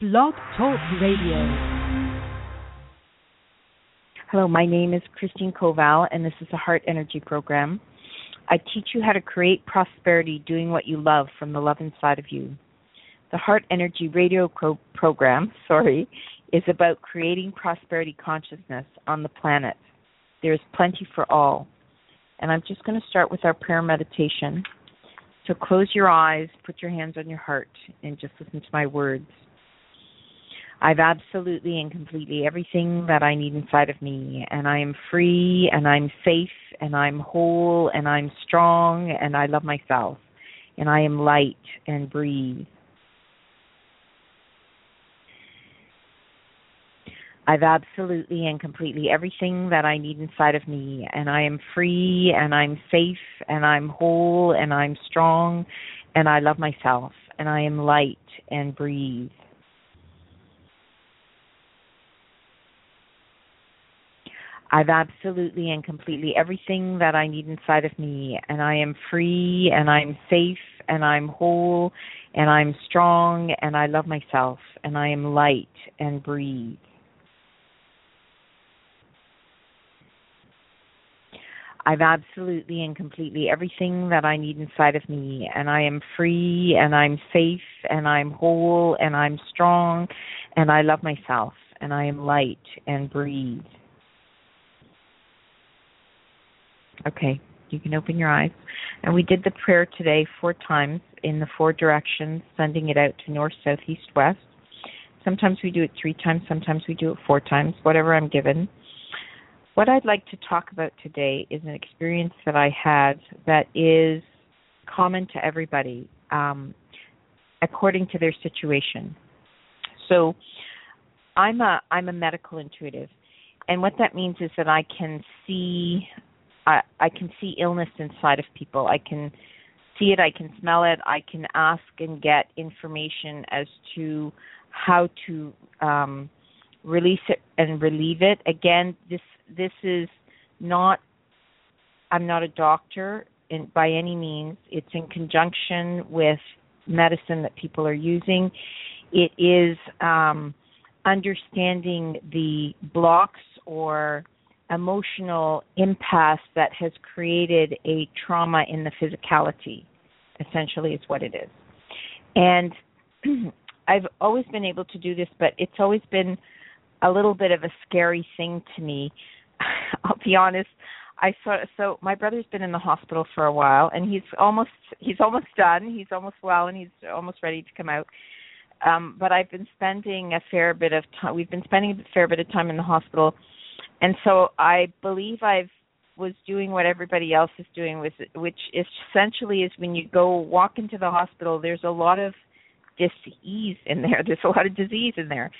Blog Talk Radio. Hello, my name is Christine Koval, and this is the Heart Energy program. I teach you how to create prosperity doing what you love from the love inside of you. The Heart Energy radio pro- program, sorry, is about creating prosperity consciousness on the planet. There is plenty for all. And I'm just going to start with our prayer meditation. So close your eyes, put your hands on your heart, and just listen to my words. I've absolutely and completely everything that I need inside of me, and I am free, and I'm safe, and I'm whole, and I'm strong, and I love myself, and I am light and breathe. I've absolutely and completely everything that I need inside of me, and I am free, and I'm safe, and I'm whole, and I'm strong, and I love myself, and I am light and breathe. I've absolutely and completely everything that I need inside of me, and I am free, and I'm safe, and I'm whole, and I'm strong, and I love myself, and I am light and breathe. I've absolutely and completely everything that I need inside of me, and I am free, and I'm safe, and I'm whole, and I'm strong, and I love myself, and I am light and breathe. Okay, you can open your eyes. And we did the prayer today four times in the four directions, sending it out to north, south, east, west. Sometimes we do it three times, sometimes we do it four times, whatever I'm given. What I'd like to talk about today is an experience that I had that is common to everybody um, according to their situation. So I'm a I'm a medical intuitive and what that means is that I can see I, I can see illness inside of people. I can see it, I can smell it, I can ask and get information as to how to um, release it and relieve it. Again, this this is not I'm not a doctor in, by any means. It's in conjunction with medicine that people are using. It is um, understanding the blocks or emotional impasse that has created a trauma in the physicality, essentially, is what it is. And I've always been able to do this, but it's always been a little bit of a scary thing to me. I'll be honest. I saw so my brother's been in the hospital for a while and he's almost he's almost done. He's almost well and he's almost ready to come out. Um but I've been spending a fair bit of time we've been spending a fair bit of time in the hospital and so I believe I've was doing what everybody else is doing with which essentially is when you go walk into the hospital there's a lot of dis-ease in there. There's a lot of disease in there.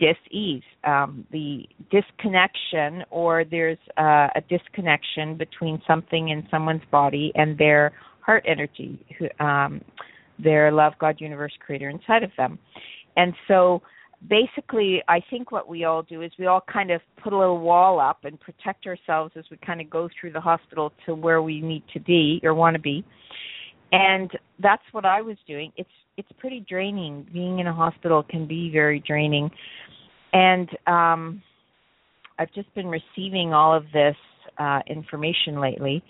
Dis-ease. Um, the disconnection or there's uh, a disconnection between something in someone's body and their heart energy um, their love god universe creator inside of them. And so basically i think what we all do is we all kind of put a little wall up and protect ourselves as we kind of go through the hospital to where we need to be or want to be. And that's what i was doing. It's it's pretty draining. Being in a hospital can be very draining. And um i've just been receiving all of this uh information lately.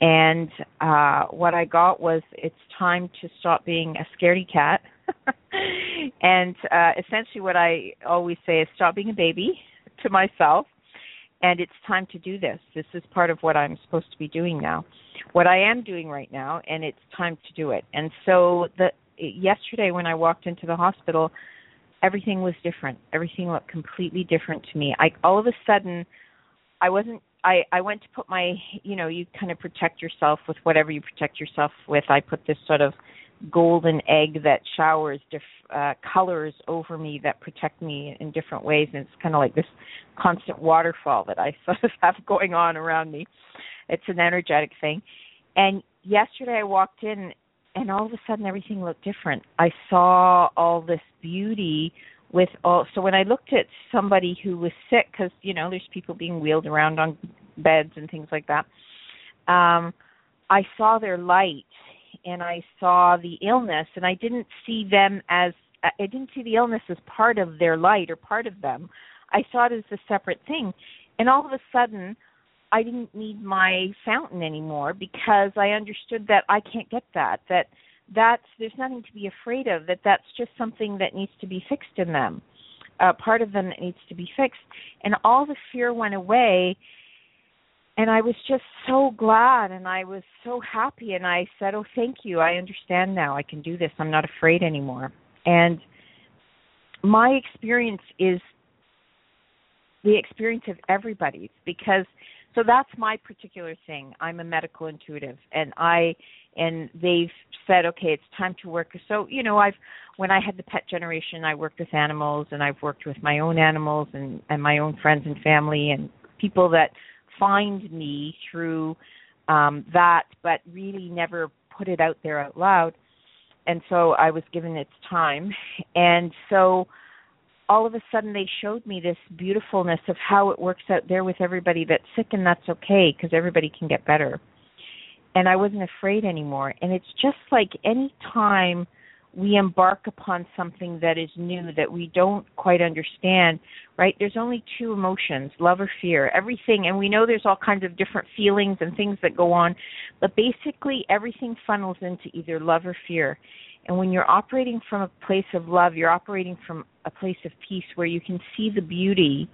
And uh what i got was it's time to stop being a scaredy cat and uh, essentially, what I always say is stop being a baby to myself, and it's time to do this. This is part of what I'm supposed to be doing now, what I am doing right now, and it's time to do it. And so, the yesterday when I walked into the hospital, everything was different. Everything looked completely different to me. I all of a sudden, I wasn't I I went to put my you know you kind of protect yourself with whatever you protect yourself with. I put this sort of golden egg that showers diff, uh, colors over me that protect me in different ways, and it's kind of like this constant waterfall that I sort of have going on around me. It's an energetic thing. And yesterday I walked in, and all of a sudden everything looked different. I saw all this beauty with all. So when I looked at somebody who was sick, because you know there's people being wheeled around on beds and things like that. Um, I saw their light and I saw the illness and I didn't see them as I didn't see the illness as part of their light or part of them. I saw it as a separate thing. And all of a sudden, I didn't need my fountain anymore because I understood that I can't get that. That that's there's nothing to be afraid of. That that's just something that needs to be fixed in them. Uh, part of them that needs to be fixed, and all the fear went away. And I was just so glad, and I was so happy, and I said, "Oh, thank you. I understand now. I can do this. I'm not afraid anymore." And my experience is the experience of everybody's because so that's my particular thing. I'm a medical intuitive and I and they've said okay it's time to work so you know I've when I had the pet generation I worked with animals and I've worked with my own animals and and my own friends and family and people that find me through um that but really never put it out there out loud. And so I was given its time. And so all of a sudden they showed me this beautifulness of how it works out there with everybody that's sick and that's okay because everybody can get better. And i wasn't afraid anymore. And it's just like any time we embark upon something that is new that we don't quite understand right? There's only two emotions love or fear everything. And we know there's all kinds of different feelings and things that go on but basically everything funnels into either love or fear. And when you're operating from a place of love, you're operating from a place of peace where you can see the beauty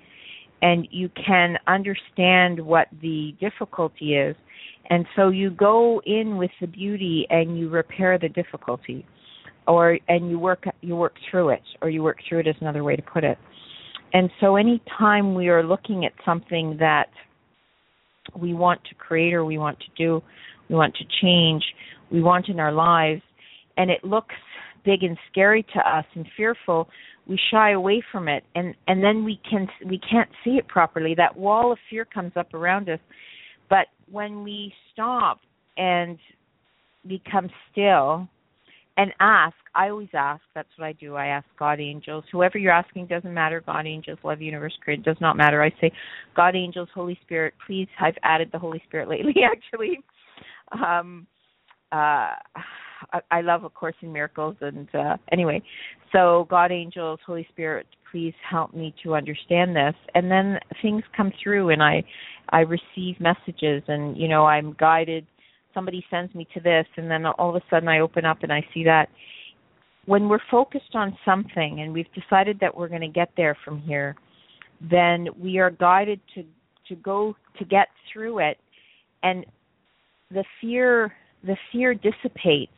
and you can understand what the difficulty is. And so you go in with the beauty and you repair the difficulty or and you work you work through it or you work through it is another way to put it. And so anytime we are looking at something that we want to create or we want to do, we want to change, we want in our lives, and it looks big and scary to us and fearful, we shy away from it and and then we can we can't see it properly. That wall of fear comes up around us. But when we stop and become still and ask, I always ask, that's what I do. I ask God angels, whoever you're asking doesn't matter, God angels, love universe created does not matter. I say, God angels, Holy Spirit, please I've added the Holy Spirit lately actually. Um uh I, love A Course in Miracles, and uh, anyway, so God, angels, Holy Spirit, please help me to understand this. And then things come through, and I I receive messages, and you know I'm guided. Somebody sends me to this, and then all of a sudden I open up and I see that. When we're focused on something and we've decided that we're going to get there from here, then we are guided to to go to get through it, and the fear the fear dissipates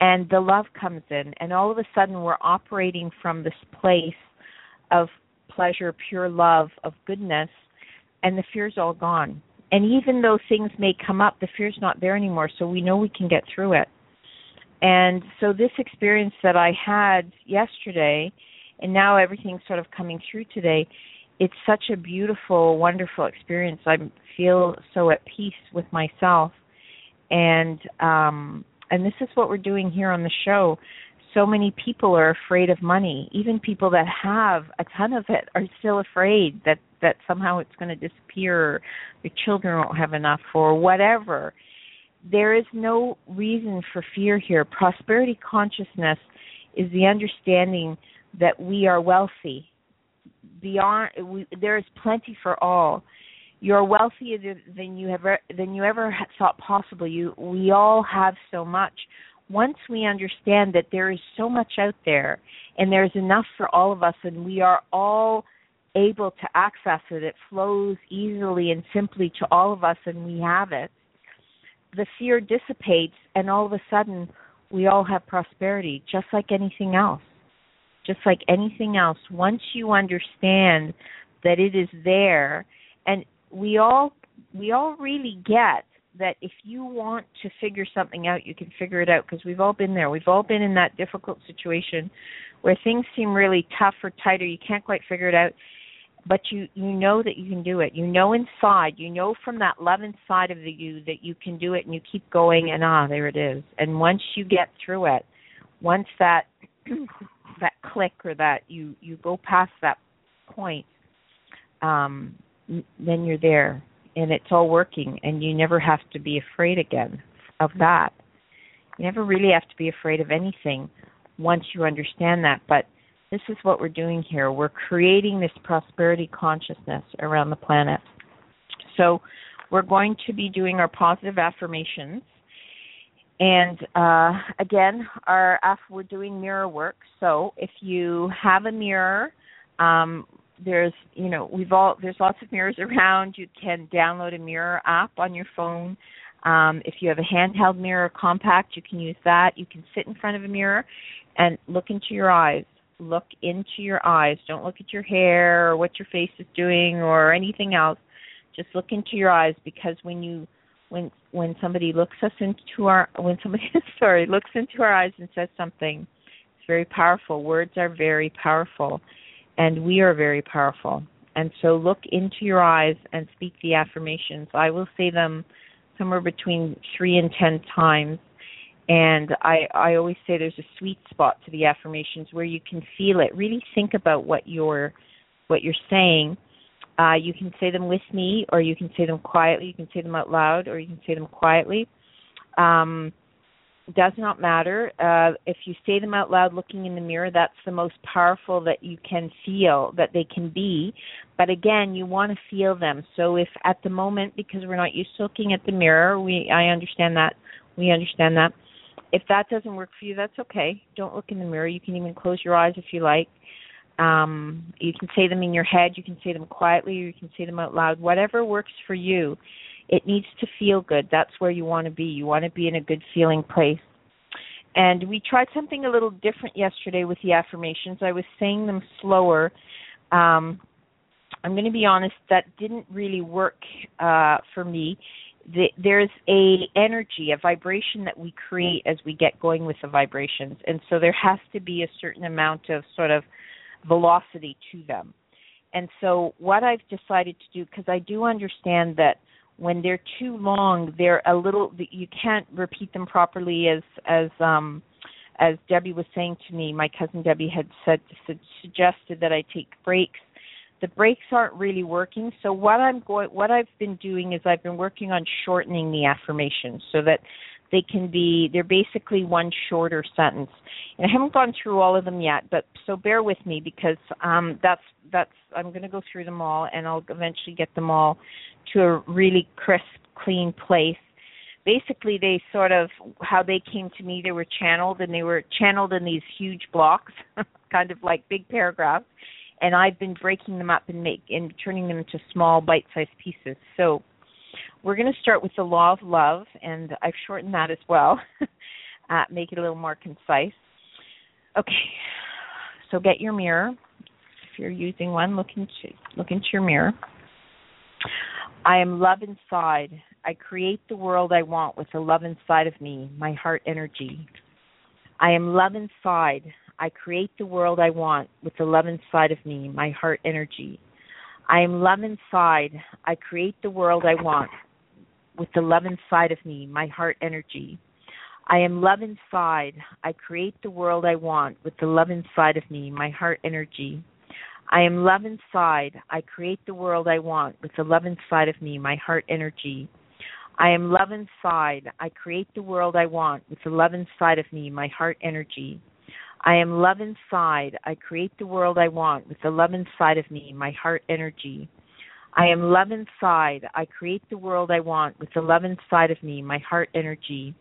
and the love comes in. And all of a sudden we're operating from this place of pleasure pure love of goodness and the fear's all gone and even though things may come up the fear's not there anymore so we know we can get through it. And so this experience that i had yesterday and now everything's sort of coming through today it's such a beautiful wonderful experience. I feel so at peace with myself. And um and this is what we're doing here on the show so many people are afraid of money. Even people that have a ton of it are still afraid that that somehow it's going to disappear or the children won't have enough or whatever. There is no reason for fear here. Prosperity consciousness is the understanding that we are wealthy. Beyond we, there is plenty for all. You're wealthier than you ever than you ever thought possible. You we all have so much. Once we understand that there is so much out there and there's enough for all of us and we are all able to access it, it flows easily and simply to all of us and we have it. The fear dissipates and all of a sudden we all have prosperity just like anything else. Just like anything else. Once you understand that it is there and we all we all really get that if you want to figure something out, you can figure it out because we've all been there. We've all been in that difficult situation where things seem really tough or tight or you can't quite figure it out. But you you know that you can do it. You know inside, you know from that love inside of the you that you can do it and you keep going and ah, there it is. And once you get through it, once that that click or that you you go past that point, um then you're there and it's all working and you never have to be afraid again of that. You never really have to be afraid of anything. once you understand that. But this is what we're doing here. We're creating this prosperity consciousness around the planet. So we're going to be doing our positive affirmations. And uh, again, our we're doing mirror work. So if you have a mirror, um, there's you know we've all there's lots of mirrors around. You can download a mirror app on your phone. Um, if you have a handheld mirror compact, you can use that. You can sit in front of a mirror and look into your eyes. Look into your eyes. Don't look at your hair or what your face is doing or anything else. Just look into your eyes because when you when when somebody looks us into our when somebody sorry looks into our eyes and says something, it's very powerful. Words are very powerful, and we are very powerful. And so look into your eyes and speak the affirmations. I will say them somewhere between three and ten times. And I, I always say there's a sweet spot to the affirmations where you can feel it. Really think about what you're what you're saying. Uh, you can say them with me, or you can say them quietly. You can say them out loud, or you can say them quietly. Um, does not matter. Uh, if you say them out loud looking in the mirror, that's the most powerful that you can feel that they can be. But again, you want to feel them. So if at the moment, because we're not used to looking at the mirror, we I understand that. We understand that. If that doesn't work for you, that's okay. Don't look in the mirror. You can even close your eyes if you like. Um, you can say them in your head, you can say them quietly, or you can say them out loud. Whatever works for you it needs to feel good. That's where you want to be. You want to be in a good feeling place. And we tried something a little different yesterday with the affirmations. I was saying them slower. Um, I'm going to be honest, that didn't really work uh, for me. The, there's a energy, a vibration that we create as we get going with the vibrations, and so there has to be a certain amount of sort of velocity to them. And so, what I've decided to do, because I do understand that when they're too long, they're a little. You can't repeat them properly, as as um, as Debbie was saying to me. My cousin Debbie had said suggested that I take breaks. The breaks aren't really working. So what I'm going, what I've been doing is I've been working on shortening the affirmations so that they can be they're basically one shorter sentence and i haven't gone through all of them yet but so bear with me because um that's that's i'm going to go through them all and i'll eventually get them all to a really crisp, clean place. Basically, they sort of how they came to me. They were channeled, and they were channeled in these huge blocks, kind of like big paragraphs. And I've been breaking them up and make and turning them into small, bite-sized pieces. So we're going to start with the law of love, and I've shortened that as well, uh, make it a little more concise. Okay, so get your mirror. If you're using one, look into look into your mirror. I am love inside. I create the world I want with the love inside of me, my heart energy. I am love inside. I create the world I want with the love inside of me, my heart energy. I am love inside. I create the world I want with the love inside of me, my heart energy. I am love inside. I create the world I want with the love inside of me, my heart energy. I am love inside. I create the world I want with the love inside of me, my heart energy. I am love inside. I create the world I want with the love inside of me, my heart energy. I am love inside. I create the world I want with the love inside of me, my heart energy. I am love inside. I create the world I want with the love inside of me, my heart energy.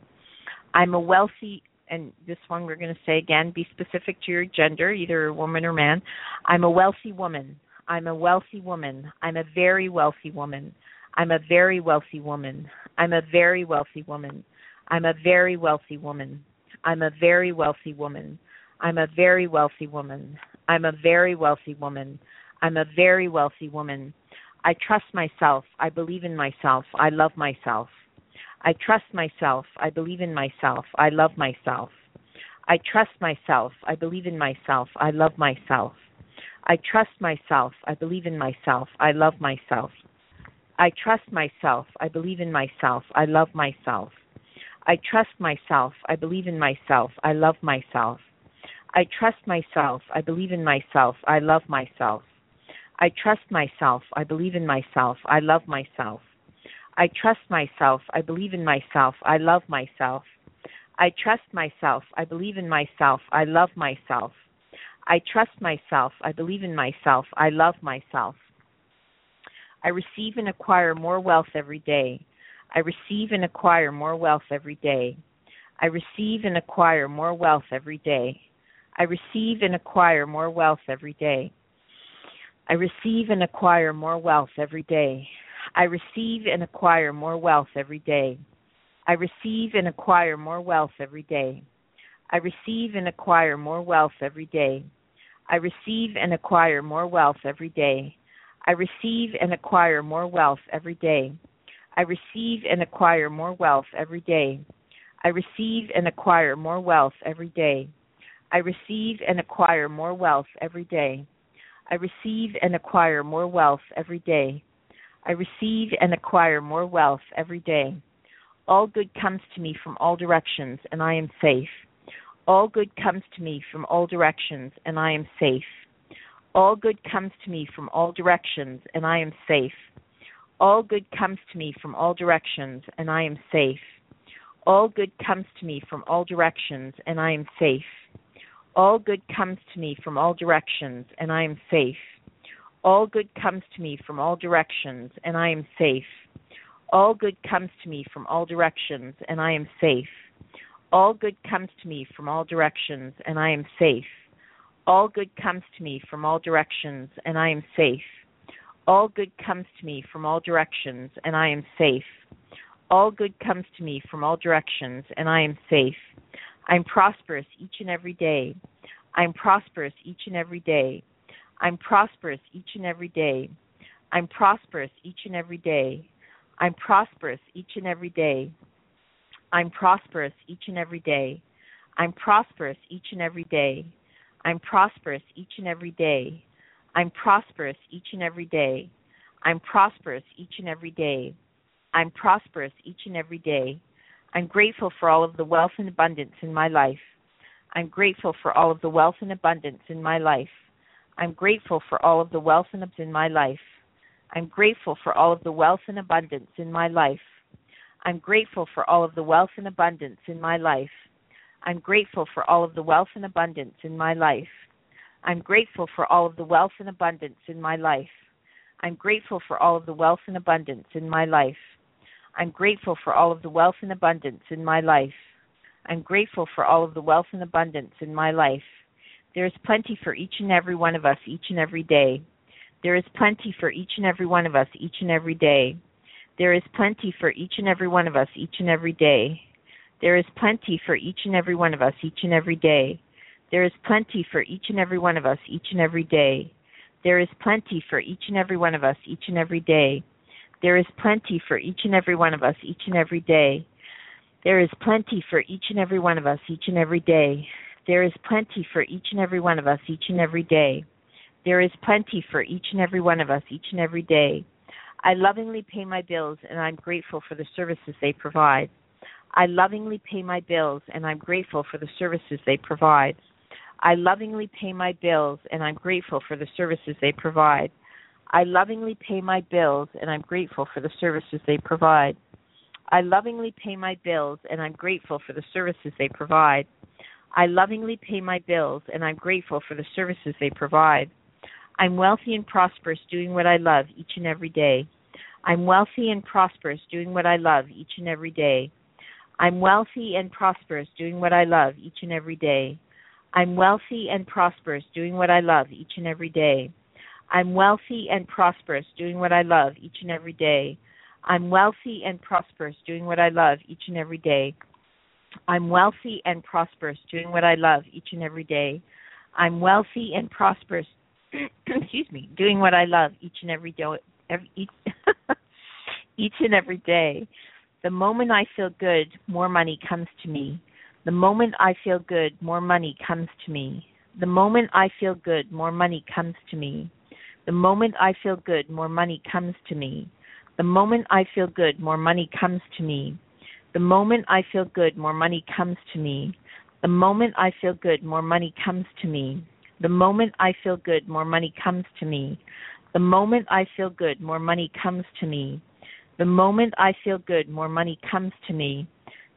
I'm a wealthy and this one we're going to say again be specific to your gender, either a woman or man. I'm a wealthy woman. I'm a wealthy woman. I'm a very wealthy woman. I'm a very wealthy woman. I'm a very wealthy woman. I'm a very wealthy woman. I'm a very wealthy woman. I'm a very wealthy woman. I'm a very wealthy woman. I'm a very wealthy woman. I trust myself. I believe in myself. I love myself. I trust myself. I believe in myself. I love myself. I trust myself. I believe in myself. I love myself. I trust myself. I believe in myself. I love myself. I trust myself. I believe in myself. I love myself. I trust myself. I believe in myself. I love myself. I trust myself. I believe in myself. I love myself. I trust myself. I believe in myself. I love myself. I trust myself. I believe in myself. I love myself. I trust myself. I believe in myself. I love myself. I trust myself. I believe in myself. I love myself. I receive and acquire more wealth every day. I receive and acquire more wealth every day. I receive and acquire more wealth every day. I receive and acquire more wealth every day. I receive and acquire more wealth every day. I receive and acquire more wealth every day. I receive and acquire more wealth every day. I receive and acquire more wealth every day. I receive and acquire more wealth every day. I receive and acquire more wealth every day. I receive and acquire more wealth every day. I receive and acquire more wealth every day. I receive and acquire more wealth every day. I receive and acquire more wealth every day. I receive and acquire more wealth every day. All good comes to me from all directions, and I am safe. All good comes to me from all directions, and I am safe. All good comes to me from all directions, and I am safe. All good comes to me from all directions, and I am safe. All good comes to me from all directions, and I am safe. All good comes to me from all directions, and I am safe. All good comes to me from all directions, and I am safe. All good comes to me from all directions, and I am safe. All good comes to me from all directions, and I am safe. All good comes to me from all directions, and I am safe. All good comes to me from all directions, and I am safe. All good comes to me from all directions, and I am safe. I'm prosperous each and every day. I'm prosperous each and every day. I'm prosperous each and every day. I'm prosperous each and every day. I'm prosperous each and every day. I'm prosperous each and every day. I'm prosperous each and every day. I'm prosperous each and every day. I'm prosperous each and every day. I'm prosperous each and every day. I'm prosperous each and every day. I'm grateful for all of the wealth and abundance in my life. I'm grateful for all of the wealth and abundance in my life. I'm grateful for all of the wealth and abundance in my life. I'm grateful for all of the wealth and abundance in my life. I'm grateful for all of the wealth and abundance in my life. I'm grateful for all of the wealth and abundance in my life. I'm grateful for all of the wealth and abundance in my life. I'm grateful for all of the wealth and abundance in my life. I'm grateful for all of the wealth and abundance in my life. I'm grateful for all of the wealth and abundance in my life. There is plenty for each and every one of us each and every day. There is plenty for each and every one of us each and every day. There is plenty for each and every one of us each and every day. There is plenty for each and every one of us each and every day. There is plenty for each and every one of us each and every day. There is plenty for each and every one of us each and every day. There is plenty for each and every one of us each and every day. There is plenty for each and every one of us each and every day. There is plenty for each and every one of us each and every day. There is plenty for each and every one of us each and every day. I lovingly pay my bills and I'm grateful for the services they provide. I lovingly pay my bills and I'm grateful for the services they provide. I lovingly pay my bills and I'm grateful for the services they provide. I lovingly pay my bills and I'm grateful for the services they provide. I lovingly pay my bills and I'm grateful for the services they provide. I lovingly pay my bills and I'm grateful for the services they provide. I'm wealthy and prosperous doing what I love each and every day. I'm wealthy and prosperous doing what I love each and every day. I'm wealthy and prosperous doing what I love each and every day. I'm wealthy and prosperous doing what I love each and every day. I'm wealthy and prosperous doing what I love each and every day. I'm wealthy and prosperous doing what I love each and every day. I'm wealthy and prosperous doing what I love each and every day. I'm wealthy and prosperous excuse me, doing what I love each and every day every, each, each and every day. The moment I feel good, more money comes to me. The moment I feel good, more money comes to me. The moment I feel good, more money comes to me. The moment I feel good, more money comes to me. The moment I feel good, more money comes to me. The moment I feel good, more money comes to me. The moment I feel good, more money comes to me. The moment I feel good, more money comes to me. The moment I feel good, more money comes to me. The moment I feel good, more money comes to me.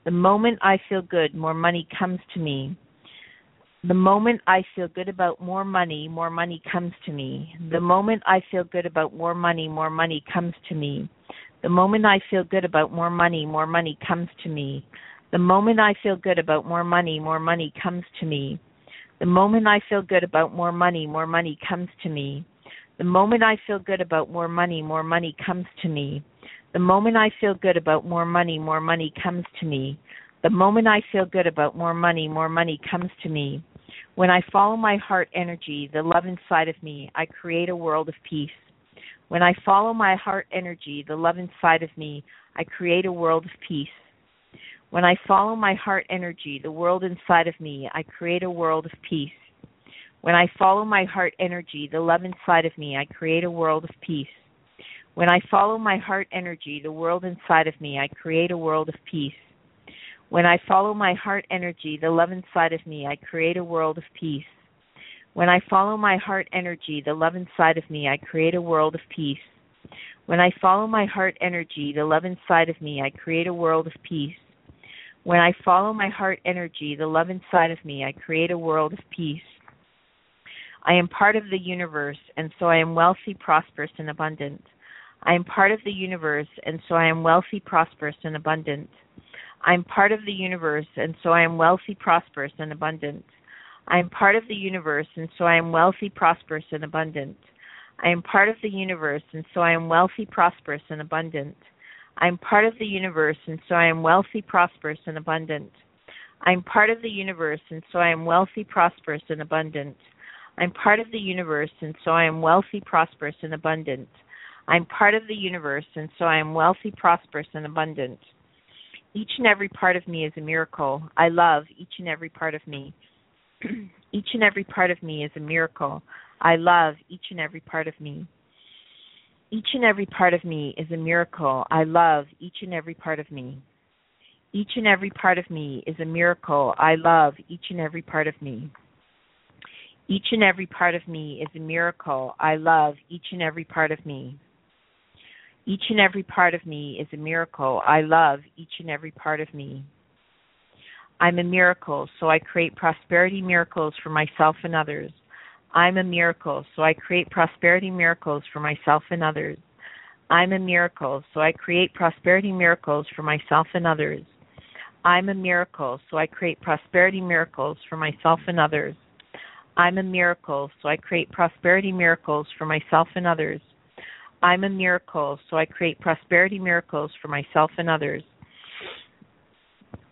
The moment I feel good, more money comes to me. The moment I feel good about more money, more money comes to me. The moment I feel good about more money, more money comes to me. The moment I feel good about more money, more money comes to me. The moment I feel good about more money, more money comes to me. The moment I feel good about more money, more money comes to me. The moment I feel good about more money, more money comes to me. The moment I feel good about more money, more money comes to me. The moment I feel good about more money, more money comes to me. When I follow my heart energy, the love inside of me, I create a world of peace. When I follow my heart energy, the love inside of me, I create a world of peace. When I follow my heart energy, the world inside of me, I create a world of peace. When I follow my heart energy, the love inside of me, I create a world of peace. When I follow my heart energy, the world inside of me, I create a world of peace. When I follow my heart energy, the love inside of me, I create a world of peace. When I follow my heart energy, the love inside of me, I create a world of peace. When I follow my heart energy, the love inside of me, I create a world of peace. When I follow my heart energy, the love inside of me, I create a world of peace. I am part of the universe, and so I am wealthy, prosperous, and abundant. I am part of the universe, and so I am wealthy, prosperous, and abundant. I am part of the universe, and so I am wealthy, prosperous, and abundant. I am part of the universe, and so I am wealthy, prosperous, and abundant. I am part of the universe, and so I am wealthy, prosperous, and abundant. I am part of the universe, and so I am wealthy, prosperous, and abundant. I am part of the universe, and so I am wealthy, prosperous, and abundant. I am part of the universe, and so I am wealthy, prosperous, and abundant. I am part of the universe, and so I am wealthy, prosperous, and abundant. Each and every part of me is a miracle. I love each and every part of me. each and every part of me is a miracle. I love each and every part of me. Each and every part of me is a miracle. I love each and every part of me. Each and every part of me is a miracle. I love each and every part of me. Each and every part of me is a miracle. I love each and every part of me. Each and every part of me is a miracle. I love each and every part of me. I'm a miracle, so I create prosperity miracles for myself and others. I'm a miracle, so I create prosperity miracles for myself and others. I'm a miracle, so I create prosperity miracles for myself and others. I'm a miracle, so I create prosperity miracles for myself and others. I'm a miracle, so I create prosperity miracles for myself and others. I'm a miracle, so I create prosperity miracles for myself and others.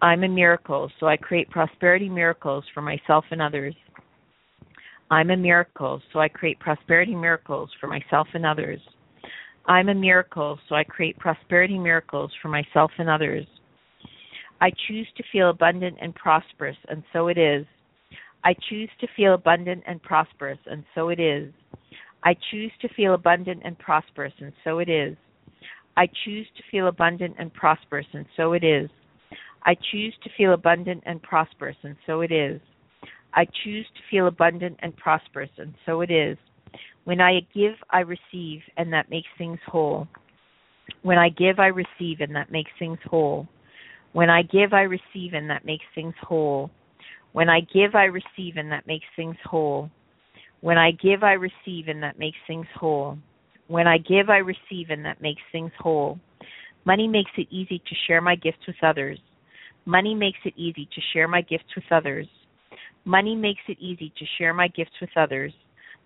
I'm a miracle, so I create prosperity miracles for myself and others. I'm a miracle, so I create prosperity miracles for myself and others. I'm a miracle, so I create prosperity miracles for myself and others. I choose to feel abundant and prosperous, and so it is. I choose to feel abundant and prosperous, and so it is. I choose to feel abundant and prosperous, and so it is. I choose to feel abundant and prosperous, and so it is. I choose to feel abundant and prosperous, and so it is. I choose to feel abundant and prosperous, and so it is. When I give, I receive, and that makes things whole. When I give, I receive, and that makes things whole. When I give, I receive, and that makes things whole. When I give, I receive, and that makes things whole. When I give, I receive, and that makes things whole. When I give, I receive, and that makes things whole. Money makes it easy to share my gifts with others. Money makes it easy to share my gifts with others. Money makes it easy to share my gifts with others.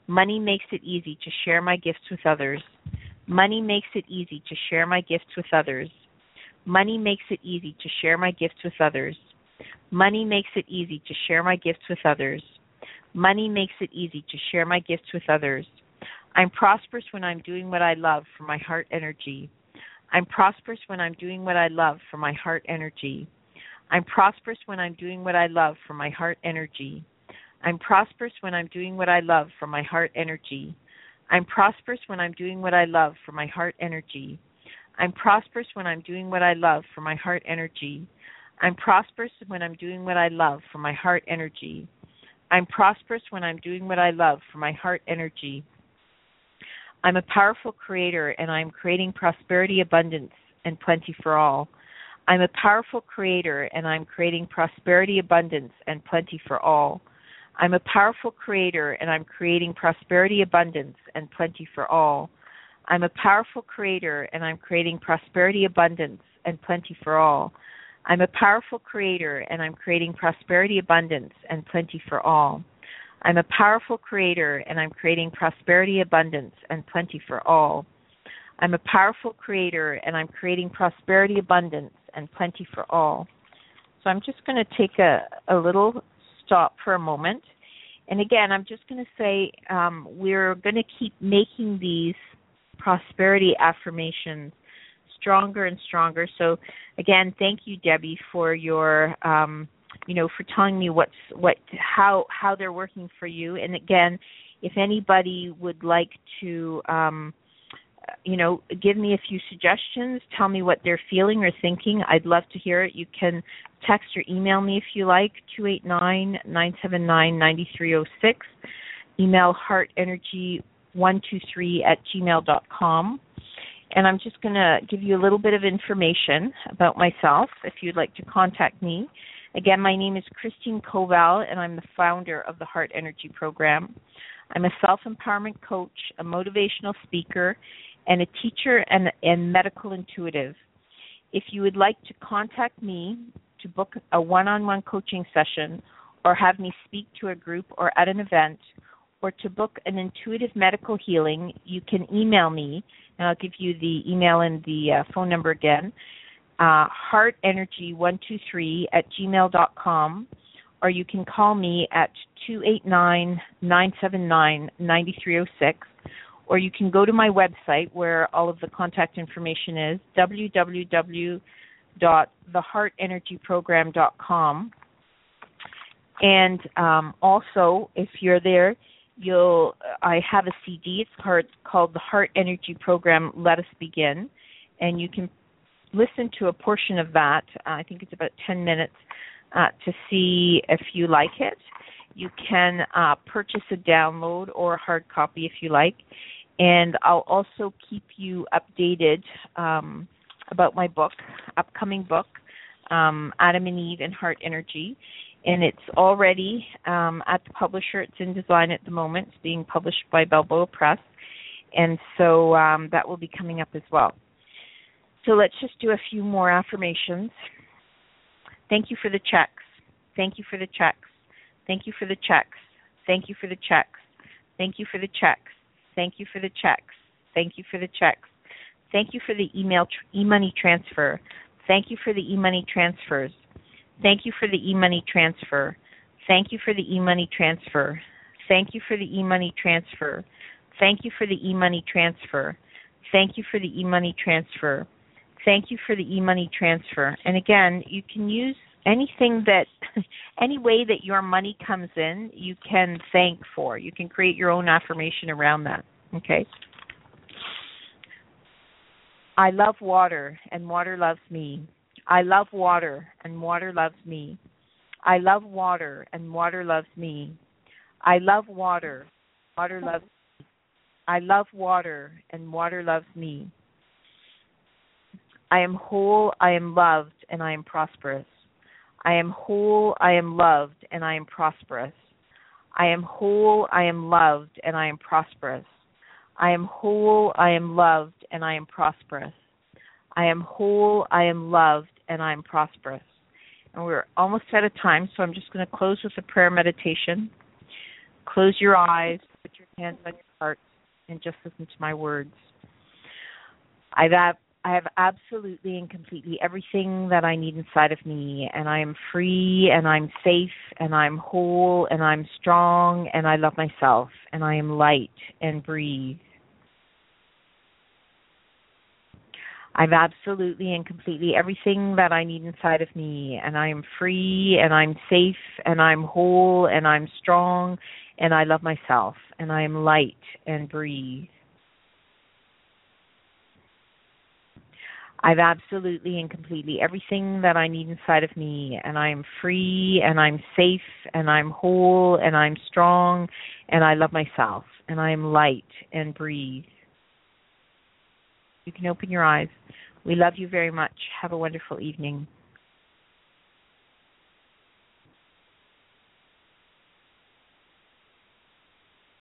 Money makes it easy to share my gifts with others. Money makes it easy to share my gifts with others. Money makes it easy to share my gifts with others. Money makes it easy to share my gifts with others. Money makes it easy to share my gifts with others. I'm prosperous when I'm doing what I love for my heart energy. I'm prosperous when I'm doing what I love for my heart energy. I'm prosperous when I'm doing what I love for my heart energy. I'm prosperous when I'm doing what I love for my heart energy. I'm prosperous when I'm doing what I love for my heart energy. I'm prosperous when I'm doing what I love for my heart energy. I'm prosperous when I'm doing what I love for my heart energy. I'm prosperous when I'm doing what I love for my heart energy. I'm a powerful creator and I'm creating prosperity, abundance, and plenty for all. I'm a powerful creator and I'm creating prosperity, abundance, and plenty for all. I'm a powerful creator and I'm creating prosperity, abundance, and plenty for all. I'm a powerful creator and I'm creating prosperity, abundance, and plenty for all. I'm a powerful creator and I'm creating prosperity, abundance, and plenty for all. I'm a powerful creator and I'm creating prosperity, abundance, and plenty for all. I'm a powerful creator and I'm creating prosperity, abundance, and plenty for all. So I'm just going to take a, a little stop for a moment. And again, I'm just going to say um, we're going to keep making these prosperity affirmations stronger and stronger. So again, thank you, Debbie, for your um, you know for telling me what's what how how they're working for you. And again, if anybody would like to um, you know, give me a few suggestions. Tell me what they're feeling or thinking. I'd love to hear it. You can text or email me if you like, 289 979 9306. Email heartenergy123 at gmail.com. And I'm just going to give you a little bit of information about myself if you'd like to contact me. Again, my name is Christine Koval, and I'm the founder of the Heart Energy Program. I'm a self empowerment coach, a motivational speaker, and a teacher and, and medical intuitive. If you would like to contact me to book a one on one coaching session or have me speak to a group or at an event, or to book an intuitive medical healing, you can email me, and I'll give you the email and the uh, phone number again. Uh, heartenergy123 at gmail.com, or you can call me at 289 979 9306 or you can go to my website where all of the contact information is www.theheartenergyprogram.com. And um, also, if you're there, you'll I have a CD. It's called, called the Heart Energy Program. Let us begin, and you can listen to a portion of that. Uh, I think it's about 10 minutes uh, to see if you like it. You can uh, purchase a download or a hard copy if you like and I'll also keep you updated um, about my book, upcoming book, um, Adam and Eve and Heart Energy. And it's already um, at the publisher. It's in design at the moment. It's being published by Balboa Press. And so um, that will be coming up as well. So let's just do a few more affirmations. Thank you for the checks. Thank you for the checks. Thank you for the checks. Thank you for the checks. Thank you for the checks. Thank you for the checks. Thank you for the checks. Thank you for the email tr- e-money transfer. Thank you for the e-money transfers. Thank you for the e-money transfer. Thank you for the e-money transfer. Thank you for the e-money transfer. Thank you for the e-money transfer. Thank you for the e-money transfer. Thank you for the e-money transfer. And again, you can use anything that any way that your money comes in you can thank for you can create your own affirmation around that okay i love water and water loves me i love water and water loves me i love water and water loves me i love water water loves me i love water and water loves me i am whole i am loved and i am prosperous I am whole, I am loved, and I am prosperous. I am whole, I am loved, and I am prosperous. I am whole, I am loved, and I am prosperous. I am whole, I am loved, and I am prosperous. And we're almost out of time, so I'm just going to close with a prayer meditation. Close your eyes, put your hands on your heart, and just listen to my words. I've I have absolutely and completely everything that I need inside of me, and I am free, and I'm safe, and I'm whole, and I'm strong, and I love myself, and I am light and breathe. I've absolutely and completely everything that I need inside of me, and I am free, and I'm safe, and I'm whole, and I'm strong, and I love myself, and I am light and breathe. I've absolutely and completely everything that I need inside of me, and I'm free, and I'm safe, and I'm whole, and I'm strong, and I love myself, and I am light and breathe. You can open your eyes. We love you very much. Have a wonderful evening.